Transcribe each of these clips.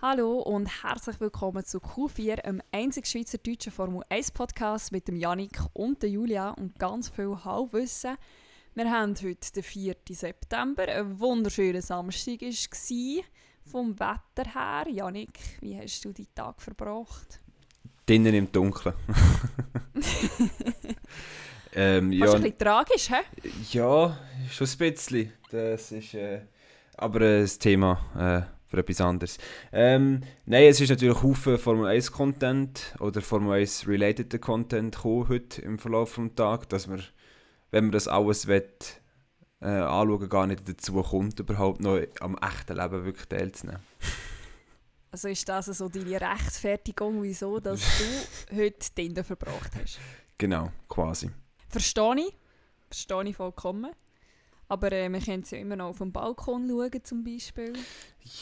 Hallo und herzlich willkommen zu Q4, einem einzig schweizerdeutschen Formel 1 Podcast mit dem Janik und der Julia und ganz viel Halbwissen. Wir haben heute den 4. September, ein wunderschöner Samstag war vom Wetter her. Janik, wie hast du die Tag verbracht? Drinnen im Dunkeln. ähm, ja, ein bisschen tragisch, hä? Ja, schon ein bisschen. Das ist äh, aber ein Thema. Äh, für etwas anderes. Ähm, nein, es ist natürlich Haufen Formel 1 Content oder Formel 1 related Content gekommen heute im Verlauf des Tages, dass man, wenn man das alles will, äh, anschauen, gar nicht dazu kommt, überhaupt noch am echten Leben wirklich teilzunehmen. Also ist das so deine Rechtfertigung, wieso dass du heute Tinder verbracht hast? Genau, quasi. Verstehe ich. Verstehe ich vollkommen. Aber äh, wir können es ja immer noch auf dem Balkon schauen, zum Beispiel.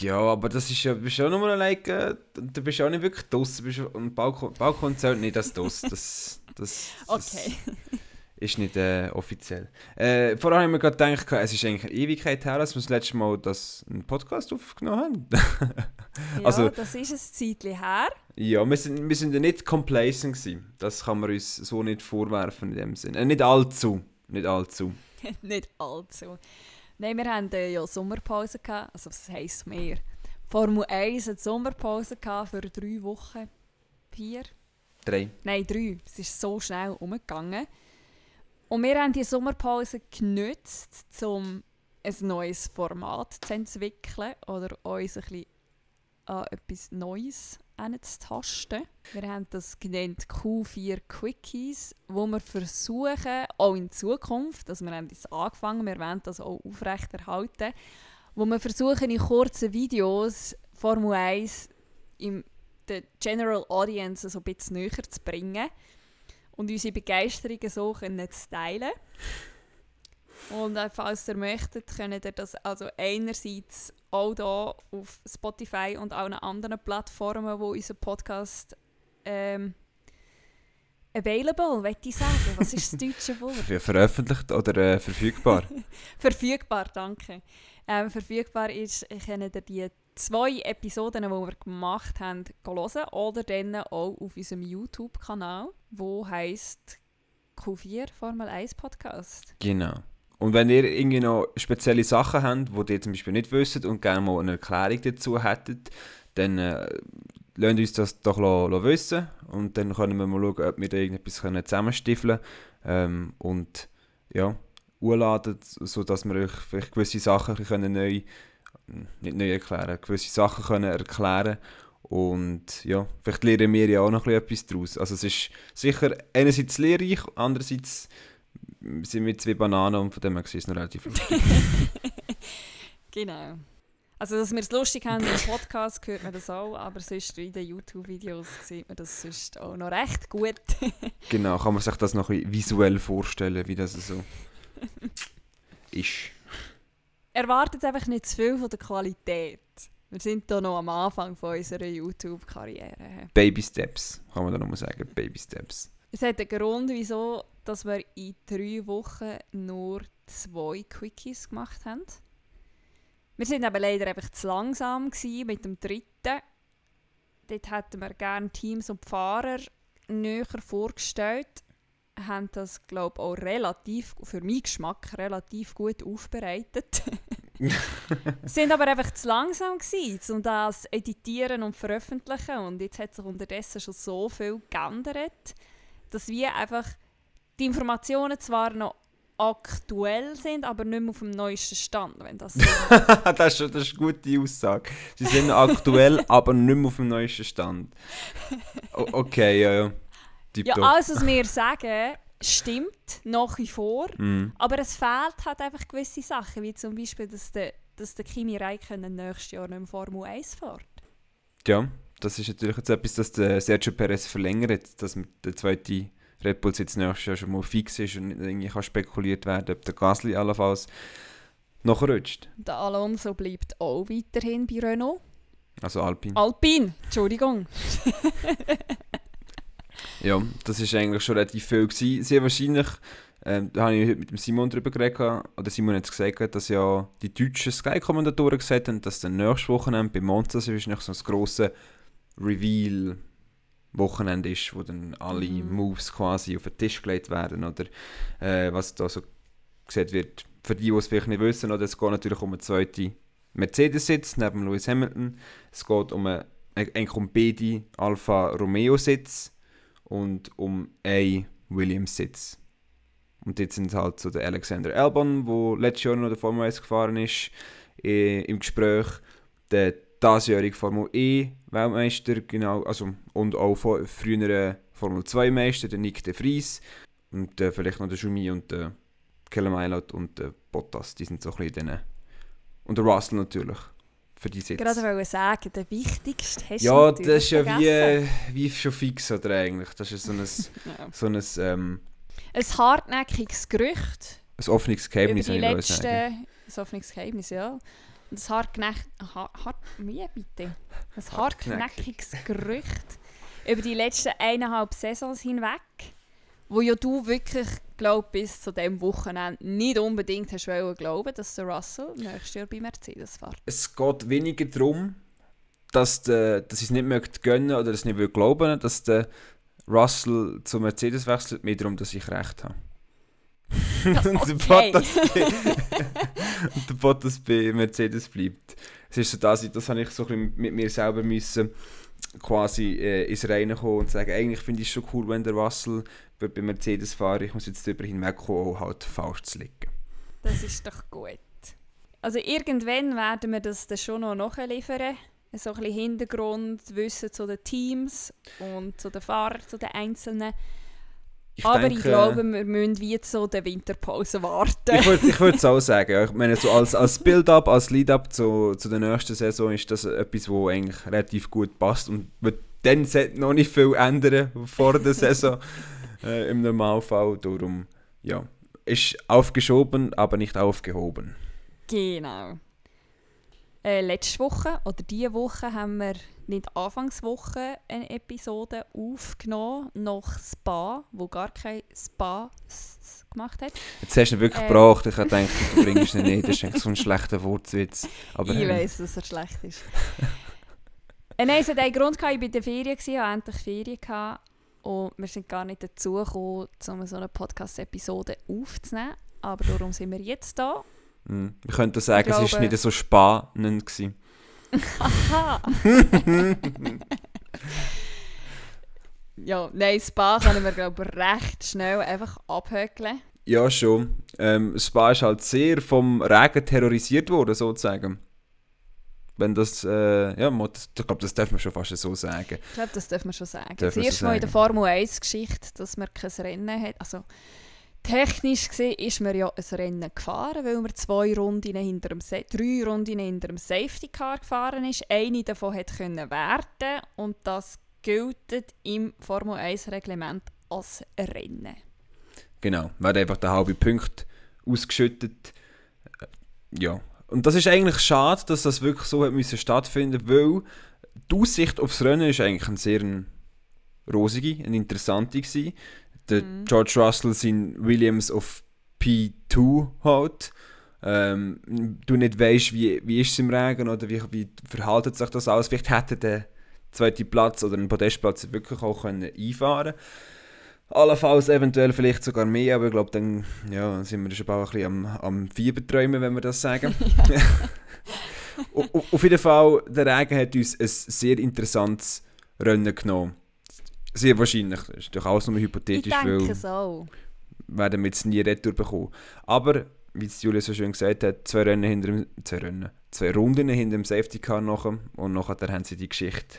Ja, aber das ist ja, bist ja nur like, äh, du bist ja auch nicht wirklich draußen. Und Balkon, Balkon zählt nicht als das. Das, das, okay. ist nicht äh, offiziell. Äh, vorher haben wir gerade gedacht, es ist eigentlich eine Ewigkeit her, dass wir das letzte Mal das, einen Podcast aufgenommen haben. ja, also, das ist ein Zeitchen her. Ja, wir sind, wir sind ja nicht complacent gewesen. Das kann man uns so nicht vorwerfen in dem Sinne. Äh, nicht allzu. Nicht allzu. nicht allzu. Nein, wir hatten äh, ja Sommerpause. Gehabt. Also, was heisst mehr? Formel 1 hat Sommerpause gehabt für drei Wochen. Vier? Drei. Nein, drei. Es ist so schnell umgegangen. Und wir haben die Sommerpause genutzt, um ein neues Format zu entwickeln oder uns ein bisschen an etwas Neues tasten. Wir haben das genannt Q4 Quickies, wo wir versuchen, auch in Zukunft, also wir haben das angefangen, wir wollen das auch aufrechterhalten, wo wir versuchen, in kurzen Videos Formel 1 im der General Audience ein bisschen näher zu bringen und unsere Begeisterung so können zu teilen. Und äh, falls ihr möchtet, könnt ihr das also einerseits auch hier auf Spotify und allen anderen Plattformen, wo unser Podcast ähm, available, möchte ich sagen. Was ist das deutsche Wort? Ver veröffentlicht oder äh, verfügbar? verfügbar, danke. Ähm, verfügbar ist, könnt ihr die zwei Episoden, die wir gemacht haben, hören oder dann auch auf unserem YouTube-Kanal, wo heißt Q4 Formel 1 Podcast. Genau. Und wenn ihr irgendwie noch spezielle Sachen habt, die ihr zum Beispiel nicht wisst und gerne mal eine Erklärung dazu hättet, dann äh, lasst uns das doch lo, wissen. Und dann können wir mal schauen, ob wir da irgendetwas können zusammenstiefeln können. Ähm, und ja, urladen, sodass wir euch vielleicht gewisse Sachen können neu, nicht neu erklären, gewisse Sachen können erklären. Und ja, vielleicht lernen wir ja auch noch etwas daraus. Also es ist sicher einerseits lehrreich, andererseits sind wir zwei Bananen und von dem her ist es noch relativ lustig. genau. Also, dass wir es lustig haben im Podcast, hört man das auch, aber sonst in den YouTube-Videos sieht man das sonst auch noch recht gut. genau, kann man sich das noch visuell vorstellen, wie das so ist. Erwartet einfach nicht zu viel von der Qualität. Wir sind hier noch am Anfang von unserer YouTube-Karriere. Baby Steps, kann man da nochmal sagen. Baby Steps. Es hat einen Grund, wieso dass wir in drei Wochen nur zwei Quickies gemacht haben. Wir waren aber leider einfach zu langsam mit dem dritten. Dort hätten wir gerne Teams und Fahrer näher vorgestellt. Haben das, glaube ich, auch relativ, für meinen Geschmack, relativ gut aufbereitet. sind aber einfach zu langsam gewesen, um das editieren und veröffentlichen. Und jetzt hat sich unterdessen schon so viel geändert, dass wir einfach die Informationen zwar noch aktuell sind, aber nicht mehr auf dem neuesten Stand, wenn das das, ist, das ist eine gute Aussage. Sie sind aktuell, aber nicht mehr auf dem neuesten Stand. O okay, ja, ja. ja, alles, was wir sagen, stimmt nach wie vor, mm. aber es fehlt halt einfach gewisse Sachen, wie zum Beispiel, dass der, dass der Kimi Räikkönen nächstes Jahr nicht mehr Formel 1 fährt. Ja, das ist natürlich jetzt etwas, das der Sergio Perez verlängert, dass der zweite Red Bull jetzt nächstes Jahr schon mal fix ist und irgendwie kann spekuliert werden, ob der Gasly allenfalls noch rutscht. Der Alonso bleibt auch weiterhin bei Renault. Also Alpine. Alpine, Entschuldigung. ja, das ist eigentlich schon relativ viel gewesen. Haben wahrscheinlich Ähm, da habe ich heute mit dem Simon darüber geredet, oder Simon hat gesagt, dass ja die deutschen Sky-Kommentatoren gesagt haben, dass der nächste Wochenende bei Monza so ein grosses Reveal-Wochenende ist, wo dann alle Mhm. Moves quasi auf den Tisch gelegt werden, oder äh, was da so gesagt wird, für die, die es vielleicht nicht wissen, oder es geht natürlich um einen zweiten Mercedes-Sitz neben Lewis Hamilton, es geht um einen, eigentlich um beide Alfa Romeo-Sitz und um einen Williams-Sitz. Und jetzt sind halt so der Alexander Albon, der letztes Jahr noch der Formel 1 gefahren ist, äh, im Gespräch. Der diesjährige Formel E Weltmeister, genau, also, und auch vor- frühere Formel 2 Meister, der Nick de Vries. Und äh, vielleicht noch der Schumi und der Kellen Mailot und der Bottas, die sind so ein bisschen denen. Und der Russell natürlich, für die Sitz. Gerade wollte sagen, der wichtigste hast Ja, das ist ja vergessen. wie, wie schon fix, oder eigentlich? Das ist so ein, Ja. so ein, ähm, Ein hartnäckiges Gerücht ein offenes Geheimnis, über die letzten... Ein offenes Geheimnis, ja. Ein hartgenecht... Ha, hart, wie bitte? Ein hartnäckiges Gerücht über die letzten eineinhalb Saisons hinweg, wo ja du wirklich, glaub, bis zu diesem Wochenende nicht unbedingt hast wollen glauben, dass der Russell nächstes Jahr bei Mercedes fährt. Es geht weniger darum, dass, dass ich es nicht möchte gönnen oder es nicht will glauben, dass der Russell zu Mercedes wechselt, mehr darum, dass ich recht habe. und, der. Bottas bei, und der Bottas bei Mercedes bleibt. Es ist so das, das habe ich so ein mit mir selber müssen quasi äh, ins Reine kommen und sagen, eigentlich finde ich es schon cool, wenn der Russell bei, bei Mercedes fährt. Ich muss jetzt darüber hinwegkommen, auch halt falsch zu liegen. Das ist doch gut. Also irgendwann werden wir das dann schon noch nachliefern. So ein bisschen Hintergrundwissen zu den Teams und zu den Fahrern, zu den Einzelnen. Ich Aber denke, ich glaube, wir müssen wie zu der Winterpause warten. Ich würde ich es auch sagen. Ich meine, so als, als Build-up, als Lead-up zu, zu der nächsten Saison ist das etwas, wo eigentlich relativ gut passt und wird dann sollte noch nicht viel ändern vor der Saison äh, im Normalfall. Darum, ja, ist aufgeschoben, aber nicht aufgehoben. Genau. Äh, letzte Woche oder diese Woche haben wir nicht Anfangswoche eine Episode aufgenommen, nach Spa, wo gar kein Spa gemacht hat. Jetzt hast du ihn wirklich Äh. gebracht. Ich gedacht, du bringst ihn nicht. Das ist eigentlich so ein schlechter Wortwitz. Aber ich ähm, weiss, dass er schlecht ist. äh, nein, es hat einen Grund, gehabt, ich war in der Ferien, gewesen, hatte endlich Ferien gehabt, und wir sind gar nicht dazu gekommen, um so eine Podcast-Episode aufzunehmen. Aber darum sind wir jetzt da. mh, wir könnten sagen, Ich es ist glaube- nicht so spannend gewesen. Aha! ja, nein, Spa können wir, glaube ich, recht schnell einfach abhökeln. Ja, schon. Ähm, Spa ist halt sehr vom Regen terrorisiert worden, sozusagen. Wenn das, äh, ja, ich glaube, das darf man schon fast so sagen. Ich glaube, das dürfen wir schon sagen. Dürfen Das erste Mal in der. Formel 1-Geschichte, dass man kein Rennen hat. Also, technisch gesehen ist man ja ein Rennen gefahren, weil man zwei Runden hinter dem drei Runden hinter dem Safety Car gefahren ist. Eine davon hat können werden und das gilt im Formel 1-Reglement als Rennen. Genau, werden einfach der halbe Punkt ausgeschüttet. Äh, Ja. Und das ist eigentlich schade, dass das wirklich so hat müssen stattfinden, weil die Aussicht aufs Rennen ist eigentlich ein sehr rosige, eine interessante gewesen. Der Mhm. George Russell sein Williams auf P2 hat. Ähm, du nicht weißt, wie, wie ist es im Regen oder wie, wie verhaltet sich das alles. Vielleicht hätte der zweite Platz oder einen Podestplatz wirklich auch können einfahren Allenfalls eventuell vielleicht sogar mehr, aber ich glaube, dann ja, sind wir schon ein bisschen am, am Fieberträumen, wenn wir das sagen. Auf jeden Fall, der Regen hat uns ein sehr interessantes Rennen genommen. Sehr wahrscheinlich, das ist doch alles nur Ich hypothetisch, denke weil auch. werden wir jetzt nie retour bekommen. Aber, wie es Julia so schön gesagt hat, zwei Rennen hinter dem, zwei Rennen, zwei Runden hinter dem Safety Car nachher und nachher haben sie die Geschichte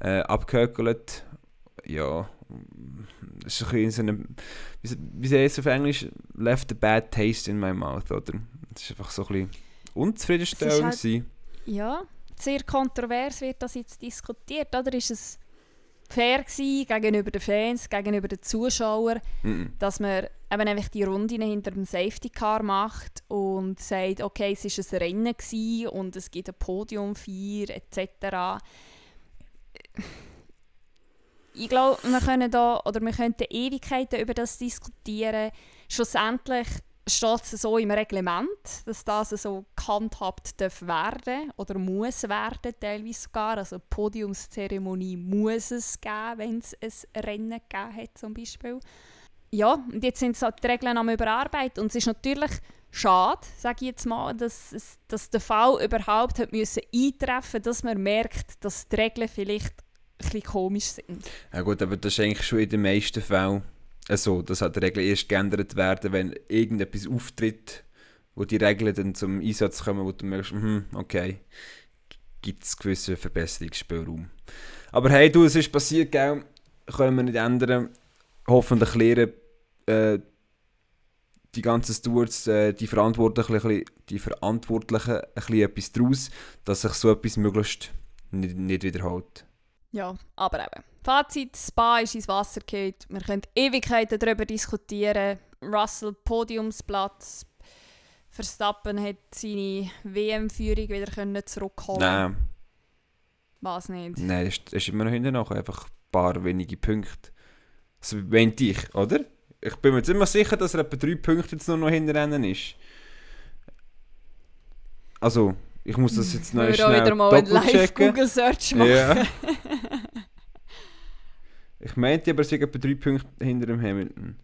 äh, abgehökelt. Ja, das ist ein bisschen so eine, wie, wie sagt es auf Englisch, left a bad taste in my mouth, oder? Das ist einfach so ein bisschen unzufriedenstellend halt-. Ja, sehr kontrovers wird das jetzt diskutiert. Oder ist es fair gewesen gegenüber den Fans, gegenüber den Zuschauern, Mhm. dass man eben einfach die Runden hinter dem Safety Car macht und sagt, okay, es ist ein Rennen gewesen und es gibt ein Podiumfeier etc. ich glaube, wir können da, oder wir könnten Ewigkeiten über das diskutieren. Schlussendlich steht es so im Reglement, dass das so gehandhabt darf werden oder muss werden, teilweise sogar. Also Podiumszeremonie muss es geben, wenn es ein Rennen gegeben hat zum Beispiel. Ja, und jetzt sind so die Regeln am Überarbeitet und es ist natürlich schade, sage ich jetzt mal, dass, dass der Fall überhaupt hat müssen eintreffen dass man merkt, dass die Regeln vielleicht ein bisschen komisch sind. Ja gut, aber das ist eigentlich schon in den meisten Fällen so, dass halt die Regeln erst geändert werden, wenn irgendetwas auftritt, wo die Regeln dann zum Einsatz kommen, wo du merkst, hm, okay, gibt es gewissen Verbesserungsspielraum. Aber hey, du, es ist passiert, gell? können wir nicht ändern. Hoffentlich lernen äh, die ganzen Stewards, äh, die Verantwortlichen, die Verantwortlichen ein bisschen etwas daraus, dass sich so etwas möglichst nicht, nicht wiederholt. Ja, aber eben. Fazit, Spa ist ins Wasser gefallen. Wir können Ewigkeiten darüber diskutieren. Russell Podiumsplatz. Verstappen hat seine WM-Führung wieder können zurückholen Nein. Was nicht? Nein, es ist, ist immer noch hinten noch. Einfach ein paar wenige Punkte. Das meinte ich, oder? Ich bin mir ziemlich sicher, dass er etwa drei Punkte jetzt nur noch hinten rennen ist. Also, ich muss das jetzt noch schnell wieder mal einen. Live-Google-Search machen. Ja. Ich meinte aber, es sind etwa drei Punkte hinter dem Hamilton.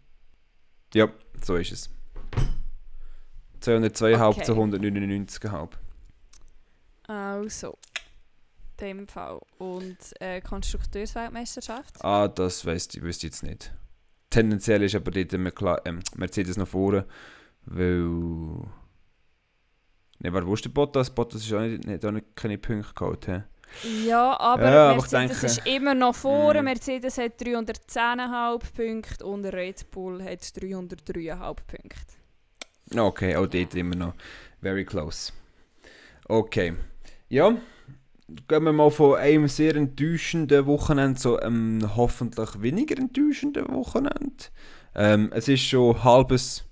Ja, so ist es. 202,5 Okay. zu 199,5. Also, dem Fall. Und äh, Konstrukteursweltmeisterschaft? Ah, das weiss ich, wüsste ich jetzt nicht. Tendenziell ist aber dort Merkla- ähm, Mercedes noch vorne, weil... Ne, wo ist der Bottas? Bottas ist auch nicht, nicht, auch nicht keine Punkte geholt. He? Ja, aber Ja, aber Mercedes denke- ist immer noch vorne. Mm. Mercedes hat 310,5 Punkte und Red Bull hat 303,5 Punkte. Okay, auch dort immer noch very close. Okay. Ja, gehen wir mal von einem sehr enttäuschenden Wochenende zu einem hoffentlich weniger enttäuschenden Wochenende. Ähm, es ist schon halbes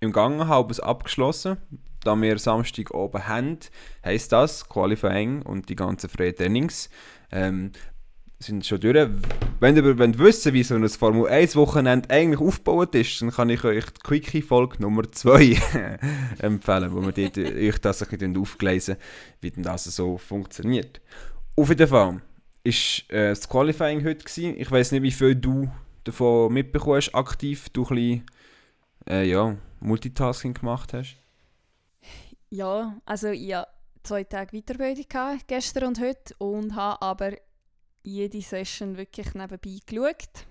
im Gange, halbes abgeschlossen. Da wir Samstag oben haben, heisst das Qualifying und die ganzen freien Trainings ähm, sind schon durch. Wenn ihr aber wollt wissen wie so ein Formel 1 Wochenende eigentlich aufgebaut ist, dann kann ich euch die Quickie-Folge Nummer 2 empfehlen, wo wir dort euch das ein bisschen aufgelesen wie denn das so funktioniert. Auf jeden Fall ist äh, das Qualifying heute gewesen. Ich weiß nicht, wie viel du davon mitbekommen hast, aktiv, du ein bisschen, äh, ja, Multitasking gemacht hast. Ja, also ich hatte zwei Tage Weiterbildung gestern und heute und habe aber jede Session wirklich nebenbei geschaut.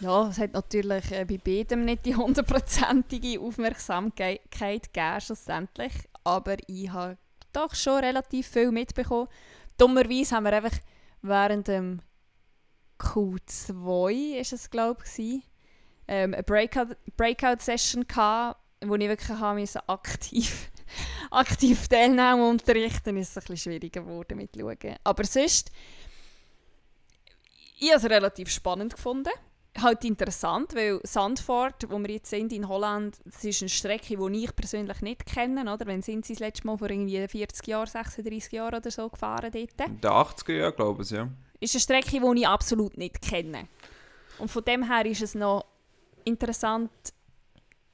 Ja, es hat natürlich äh, bei beidem nicht die hundertprozentige Aufmerksamkeit gegeben, schlussendlich. Aber ich habe doch schon relativ viel mitbekommen. Dummerweise haben wir einfach während dem Q2, ist es glaube ich, ähm, eine Breakout- Breakout-Session gehabt, wo ich wirklich haben musste, aktiv, aktiv teilnehmen und unterrichten, ist es ein bisschen schwieriger geworden mit Schauen. Aber sonst, ich habe es relativ spannend gefunden. Halt interessant, weil Sandford, wo wir jetzt sind in Holland, das ist eine Strecke, die ich persönlich nicht kenne. Oder? Wann sind sie das letzte Mal vor irgendwie 40 Jahren, 36 Jahren oder so gefahren dort? In den 80er Jahren, glaube ich, ja. ist eine Strecke, die ich absolut nicht kenne. Und von dem her ist es noch interessant,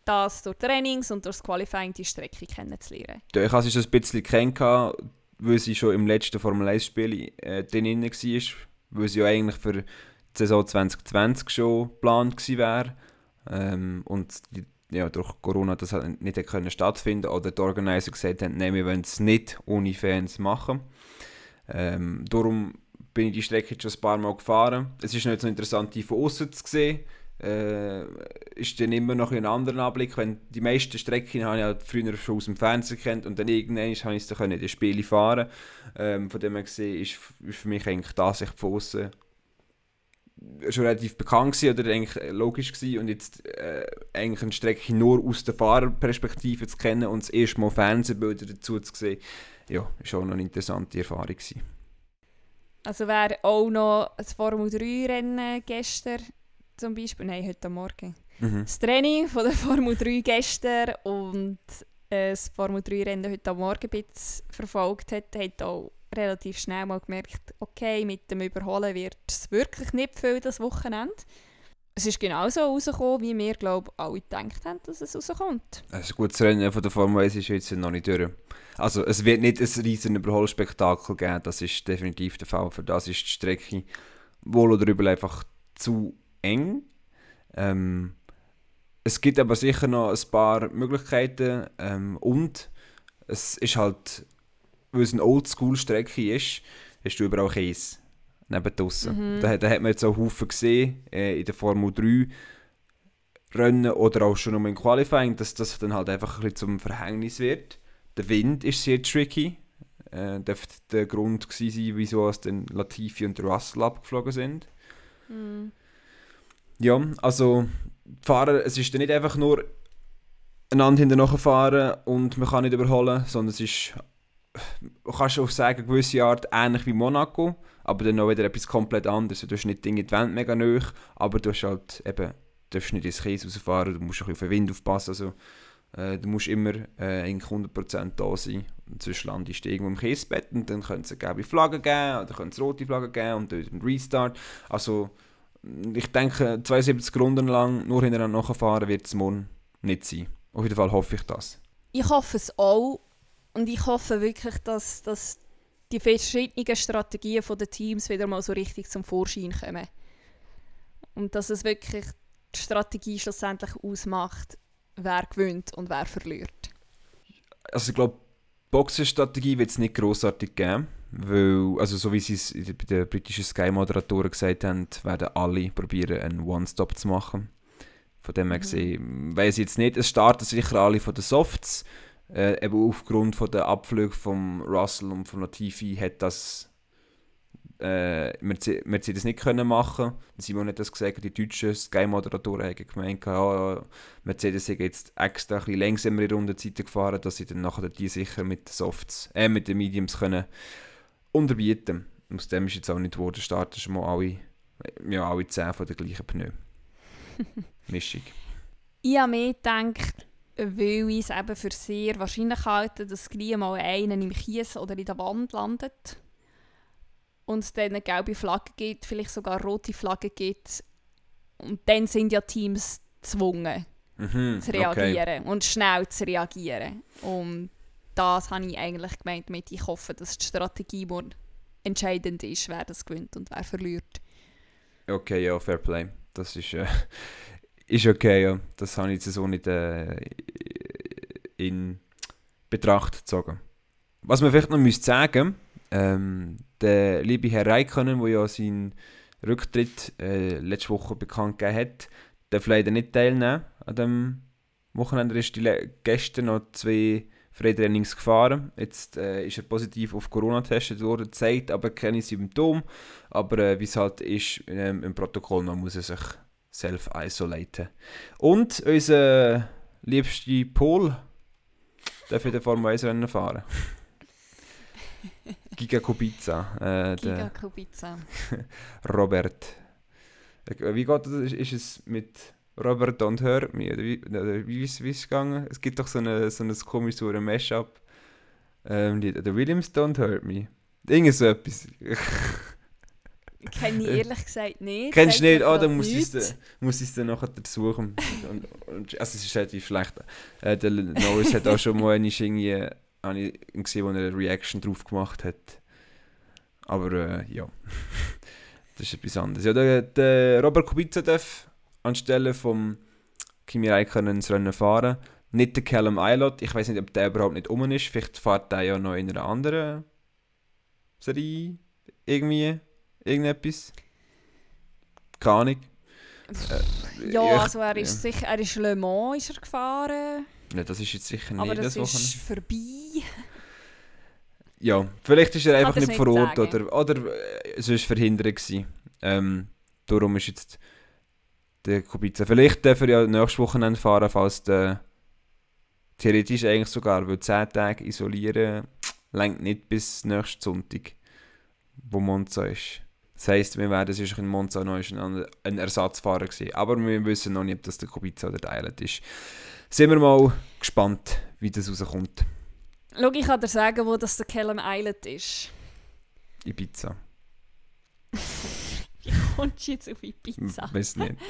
das durch Trainings und durch das Qualifying die Strecke kennenzulernen. Ich habe schon ein bisschen kennengelernt, weil sie schon im letzten Formel 1-Spiel äh, war, weil sie ja eigentlich für die Saison 2020 schon geplant wäre. Ähm, und die, ja, durch Corona das nicht können stattfinden oder die Organizer gesagt haben, nein, wir wollen es nicht ohne Fans machen. Ähm, darum bin ich die Strecke schon ein paar Mal gefahren. Es ist nicht so interessant, die von außen zu sehen. Äh, ist dann immer noch ein anderer Anblick. Wenn die meisten Strecken habe ich halt früher schon aus dem Fernsehen kennt und dann irgendwann habe ich es in den Spielen fahren. Ähm, von dem her gesehen ist, für mich eigentlich das Sicht von außen schon relativ bekannt gewesen oder eigentlich logisch gewesen und jetzt äh, eigentlich eine Strecke nur aus der Fahrerperspektive zu kennen und das erste Mal Fernsehbilder dazu zu sehen, ja, ist schon noch eine interessante Erfahrung gewesen. Also wäre auch noch das Formel 3 Rennen gestern zum Beispiel, nein, heute Morgen. Mhm. Das Training von der Formel 3 gestern und äh, das Formel 3 Rennen heute Morgen ein verfolgt hat, hat auch relativ schnell mal gemerkt, okay, mit dem Überholen wird es wirklich nicht viel das Wochenende. Es ist genauso rausgekommen, wie wir, glaube ich, alle gedacht haben, dass es rauskommt. Ein gutes Rennen von der Formel 1 ist jetzt noch nicht durch. Also es wird nicht ein riesen Überholspektakel geben, das ist definitiv der Fall. Für das ist die Strecke wohl oder übel einfach zu eng. Ähm, es gibt aber sicher noch ein paar Möglichkeiten ähm, und es ist halt, weil es eine Oldschool-Strecke ist, hast du überall Käse neben draussen. Mhm. Da, da hat man jetzt auch Haufen gesehen äh, in der Formel 3 Rennen oder auch schon um im Qualifying, dass das dann halt einfach ein bisschen zum Verhängnis wird. Der Wind ist sehr tricky. Äh, dürfte der Grund gewesen sein, wieso es dann Latifi und Russell abgeflogen sind. Mhm. Ja, also Fahrer, es ist dann nicht einfach nur einander hinterher fahren und man kann nicht überholen, sondern es ist, man kann schon sagen, eine gewisse Art ähnlich wie Monaco, aber dann noch wieder etwas komplett anderes. Du hast nicht Dinge in die Wand mega nöch, aber du hast halt eben, du darfst nicht ins Käse rausfahren, du musst ein bisschen auf den Wind aufpassen, also äh, du musst immer äh, eigentlich 100% da sein und sonst landest du irgendwo im Käsebett und dann könnte es eine gelbe Flagge geben oder könnte es rote Flagge geben und dann ein Restart. Also ich denke, 72 Runden lang nur hintereinander nachfahren wird es morgen nicht sein. Auf jeden Fall hoffe ich das. Ich hoffe es auch. Und ich hoffe wirklich, dass, dass die verschiedenen Strategien der Teams wieder mal so richtig zum Vorschein kommen. Und dass es wirklich die Strategie schlussendlich ausmacht, wer gewinnt und wer verliert. Also ich glaube, Boxenstrategie wird es nicht grossartig geben. Weil, also so wie sie es bei den britischen Sky-Moderatoren gesagt haben, werden alle probieren, einen One-Stop zu machen. Von dem her Mhm. gesehen, weiß ich jetzt nicht, es starten sicher alle von den Softs. Äh, eben aufgrund von der Abflüge von Russell und von Latifi hat das äh, Merce- Mercedes nicht können machen. Simon hat das gesagt, die deutschen Sky-Moderatoren haben gemeint, ja, Mercedes hat jetzt extra ein bisschen langsamere Rundenzeiten gefahren, dass sie dann nachher die sicher mit den Softs, äh, mit den Mediums können unterbieten. Aus dem ist jetzt auch nicht geworden, starten schon mal alle, ja, alle 10 von der gleichen Pneu. Mischung. Ich habe mir gedacht, weil ich es eben für sehr wahrscheinlich halte, dass gleich mal einer im Kies oder in der Wand landet und es dann eine gelbe Flagge gibt, vielleicht sogar eine rote Flagge gibt. Und dann sind ja Teams gezwungen Mhm, zu okay. reagieren und schnell zu reagieren. Und das habe ich eigentlich gemeint mit, ich hoffe, dass die Strategie morgen entscheidend ist, wer das gewinnt und wer verliert. Okay, ja, Fair Play. Das ist, äh, ist okay, ja. Das habe ich jetzt so nicht äh, in Betracht gezogen. Was man vielleicht noch müsste sagen, ähm, der liebe Herr Räikkönen, der ja seinen Rücktritt äh, letzte Woche bekannt gegeben hat, darf leider nicht teilnehmen an dem Wochenende. Er ist gestern noch zwei Freitrainings gefahren. Jetzt äh, ist er positiv auf Corona getestet worden, zeigt aber keine Symptome. Aber äh, wie es halt ist, ähm, im Protokoll noch muss er sich self-isolaten. Und unser liebster Pol darf in der Formel 1 Rennen fahren. Giga Kubica, äh, Giga der Kubica. Robert. Äh, Wie geht das? Ist, ist es mit Robert Don't Hurt Me? Oder wie, wie, ist, wie es gegangen? Es gibt doch so, eine, so ein komisches so Mashup. Ähm. Oder Williams Don't Hurt Me. Irgend so etwas. Kenne ich ehrlich gesagt nicht. Kennst du nicht? Ah, grad dann muss ich es muss dann nachher suchen. und, und, also es ist relativ schlecht. Äh, der Norris hat auch schon mal eine irgendwie, habe ich gesehen, wo er eine Reaction drauf gemacht hat. Aber äh, ja, das ist etwas anderes. Ja, der, der Robert Kubica darf anstelle vom Kimi Räikkönen ins Rennen fahren. Nicht der Callum Eilot. Ich weiß nicht, ob der überhaupt nicht um ist. Vielleicht fährt der ja noch in einer anderen Serie irgendwie. Irgendetwas. Keine Ahnung. Äh, Ja, ich- also er ist sicher, er ist Le Mans ist er gefahren, Ja, das ist jetzt sicher aber nicht das das ist Wochenende. vorbei. Ja, vielleicht ist er einfach nicht nicht vor Ort sagen. oder, oder äh, es ist verhindert gewesen. Ähm, darum ist jetzt der Kubica. Vielleicht darf er ja nächstes Wochenende fahren, falls der theoretisch eigentlich sogar, weil 10 Tage isolieren längt nicht bis nächsten Sonntag, wo Monza ist. Das heisst, wir werden sicher in Monza noch ein, ein Ersatzfahrer sehen. Aber wir wissen noch nicht, ob das der Kubica oder der Eilert ist. Sind wir mal gespannt, wie das rauskommt. Schau, ich kann dir sagen, wo das der Callum Island ist. Ibiza. Wie kommst du jetzt auf Ibiza? Weiß nicht.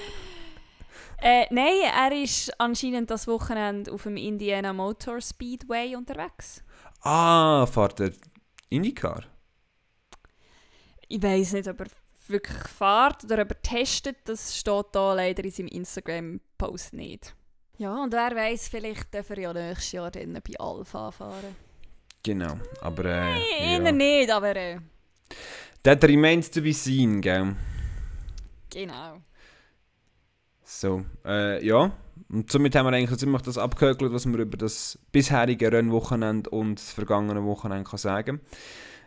Äh, nein, er ist anscheinend das Wochenende auf dem Indiana Motor Speedway unterwegs. Ah, fährt der IndyCar? Ich weiß nicht, ob er wirklich fährt oder ob er testet. Das steht da leider in seinem Instagram-Post nicht. Ja, und wer weiß, vielleicht darf er ja nächstes Jahr dann bei Alpha fahren. Genau, aber äh, Nein, ja. nicht, aber äh, That remains to be seen, gell? genau. So, äh, ja. Und somit haben wir eigentlich ziemlich das abgehökelt, was man über das bisherige Rennwochenende und das vergangene Wochenende kann sagen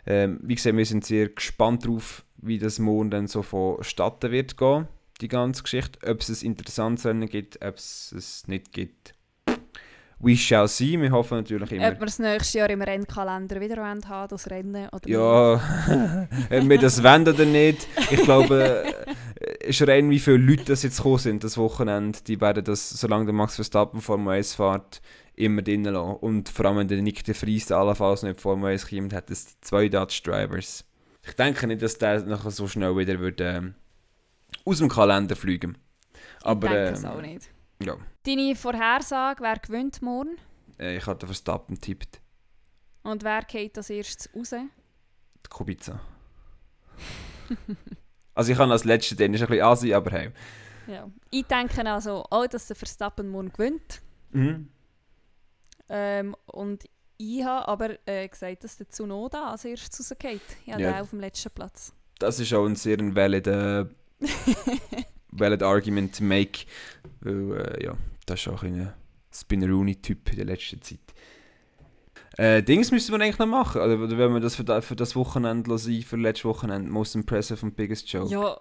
ähm, Wie gesagt, wir sind sehr gespannt darauf, wie das morgen dann so vonstatten wird gehen, die ganze Geschichte. Ob es ein interessantes Rennen gibt, ob es es nicht gibt. We shall see. Wir hoffen natürlich immer... Ob wir es nächstes Jahr im Rennkalender wieder haben, haben, das Rennen oder Ja, ob wir das wollen oder nicht. Ich glaube, es ist rein, wie viele Leute das jetzt gekommen sind, das Wochenende. Die werden das, solange der Max Verstappen Formel 1 fährt, immer drinnen lassen. Und vor allem, wenn der Nick de Vries allenfalls nicht Formel 1 kommt, hat es die zwei Dutch Drivers. Ich denke nicht, dass der nachher so schnell wieder würde, ähm, aus dem Kalender fliegen. Aber ich denke es ähm, auch nicht. ja, Deine Vorhersage, wer gewinnt morgen? äh, ich habe den Verstappen getippt. Und wer geht als erstes raus? Die Kubica. also ich habe als letzter den, ist ein bisschen Asi, aber hey. Ja. Ich denke also auch, dass der Verstappen morgen gewinnt. Mhm. Ähm, und ich habe aber äh, gesagt, dass der Tsunoda als erstes rausgeht. Ich habe Ja. den auf dem letzten Platz. Das ist auch ein sehr ein valid, argument to make. Weil, äh, ja, das ist auch ein Spinneroonie-Typ in der letzten Zeit. Äh, Dings müssen wir eigentlich noch machen. Also, oder wenn wir das für, da, für das Wochenende lassen, für letztes Wochenende, Most Impressive und Biggest Joke. Ja,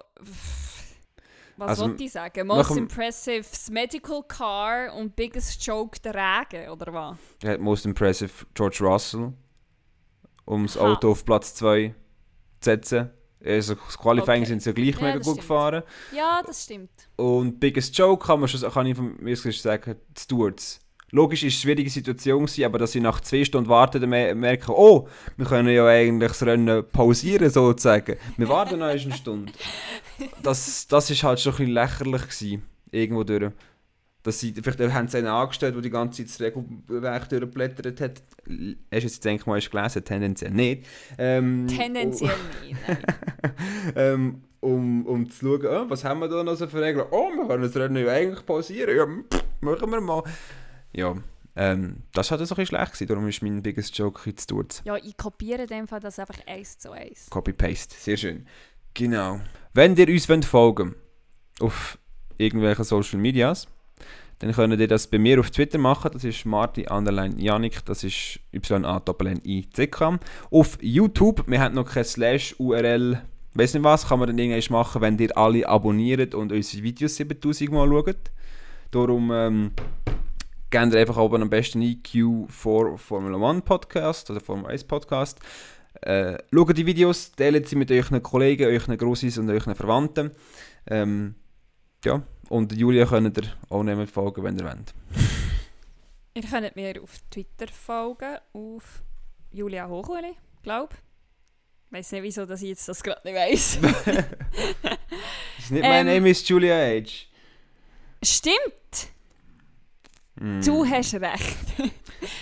was Also, wollte ich sagen? Most machen- impressive das Medical Car und biggest joke der Regen, oder was? Hat Most Impressive George Russell, um das. Auto auf Platz 2 zu setzen. Also, das Qualifying Okay. sind sie ja gleich Ja, mega gut stimmt. gefahren. Ja, das stimmt. Und Biggest Joke kann man schon kann ich von mir sagen, die Stewards. Logisch ist es eine schwierige Situation, aber dass sie nach zwei Stunden warten, merken, oh, wir können ja eigentlich das Rennen pausieren, sozusagen. Wir warten noch eine Stunde. Das, das ist halt schon ein bisschen lächerlich gewesen, irgendwo durch. Dass sie, vielleicht haben sie einen angestellt, der die ganze Zeit das Regelwerk durchgeblättert hat. Hast du jetzt, denke ich mal, hast gelesen? Tendenziell nicht. Ähm, Tendenziell nicht. Nein. ähm, um, um zu schauen, oh, was haben wir da noch so für Regeln? Oh, wir können das Rennen ja eigentlich pausieren. Ja, pff, machen wir mal. Ja, ähm, das hat so ein bisschen schlecht gewesen, darum ist mein biggest Joke jetzt dort. Ja, ich kopiere in dem Fall das einfach eins zu eins. Copy-Paste, sehr schön. Genau. Wenn ihr uns wollt folgen auf irgendwelchen Social Medias, dann könnt ihr das bei mir auf Twitter machen. Das ist Marti Underline Janik, das ist Y-A-N-I-C-K. Auf YouTube, wir haben noch kein Slash-URL, weiß nicht was, kann man dann irgendwann machen, wenn ihr alle abonniert und unsere Videos 7000 Mal schaut. Darum ähm, gebt ihr einfach oben am besten EQ for Formula One Podcast oder Formula 1 Podcast. Äh, schaut die Videos, teilt sie mit euren Kollegen, euren Grossis und euren Verwandten. Ähm, ja, und Julia könnt ihr auch nehmen folgen, wenn ihr wollt. Ihr könnt mir auf Twitter folgen, auf Julia Hochuli, glaube ich. weiß nicht, wieso dass ich jetzt das gerade nicht weiss. ist nicht mein Ähm, Name ist Julia Age. Stimmt, Mm, du hast recht.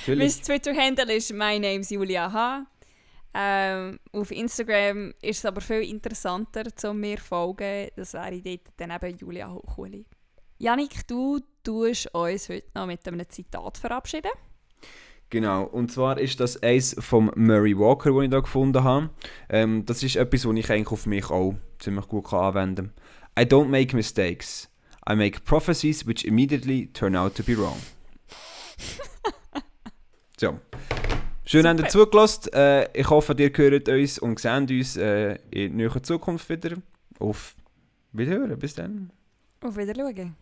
Mein. Twitter-Handle ist My Name's Julia H. Ähm, auf Instagram ist es aber viel interessanter, zu mir zu folgen. Das wäre dort dann eben Julia Hochuli. Janik, du tust uns heute noch mit einem Zitat verabschieden. Genau, und zwar ist das eins vom Murray Walker, den ich da gefunden habe. Ähm, das ist etwas, was ich eigentlich auf mich auch ziemlich gut kann anwenden kann. I don't make mistakes. I make prophecies which immediately turn out to be wrong. so. Schön, habt ihr zugelassen. Äh, ich hoffe, ihr hört uns und seht uns äh, in näherer Zukunft wieder. Auf Wiederhören. Bis dann. Auf Wiedersehen.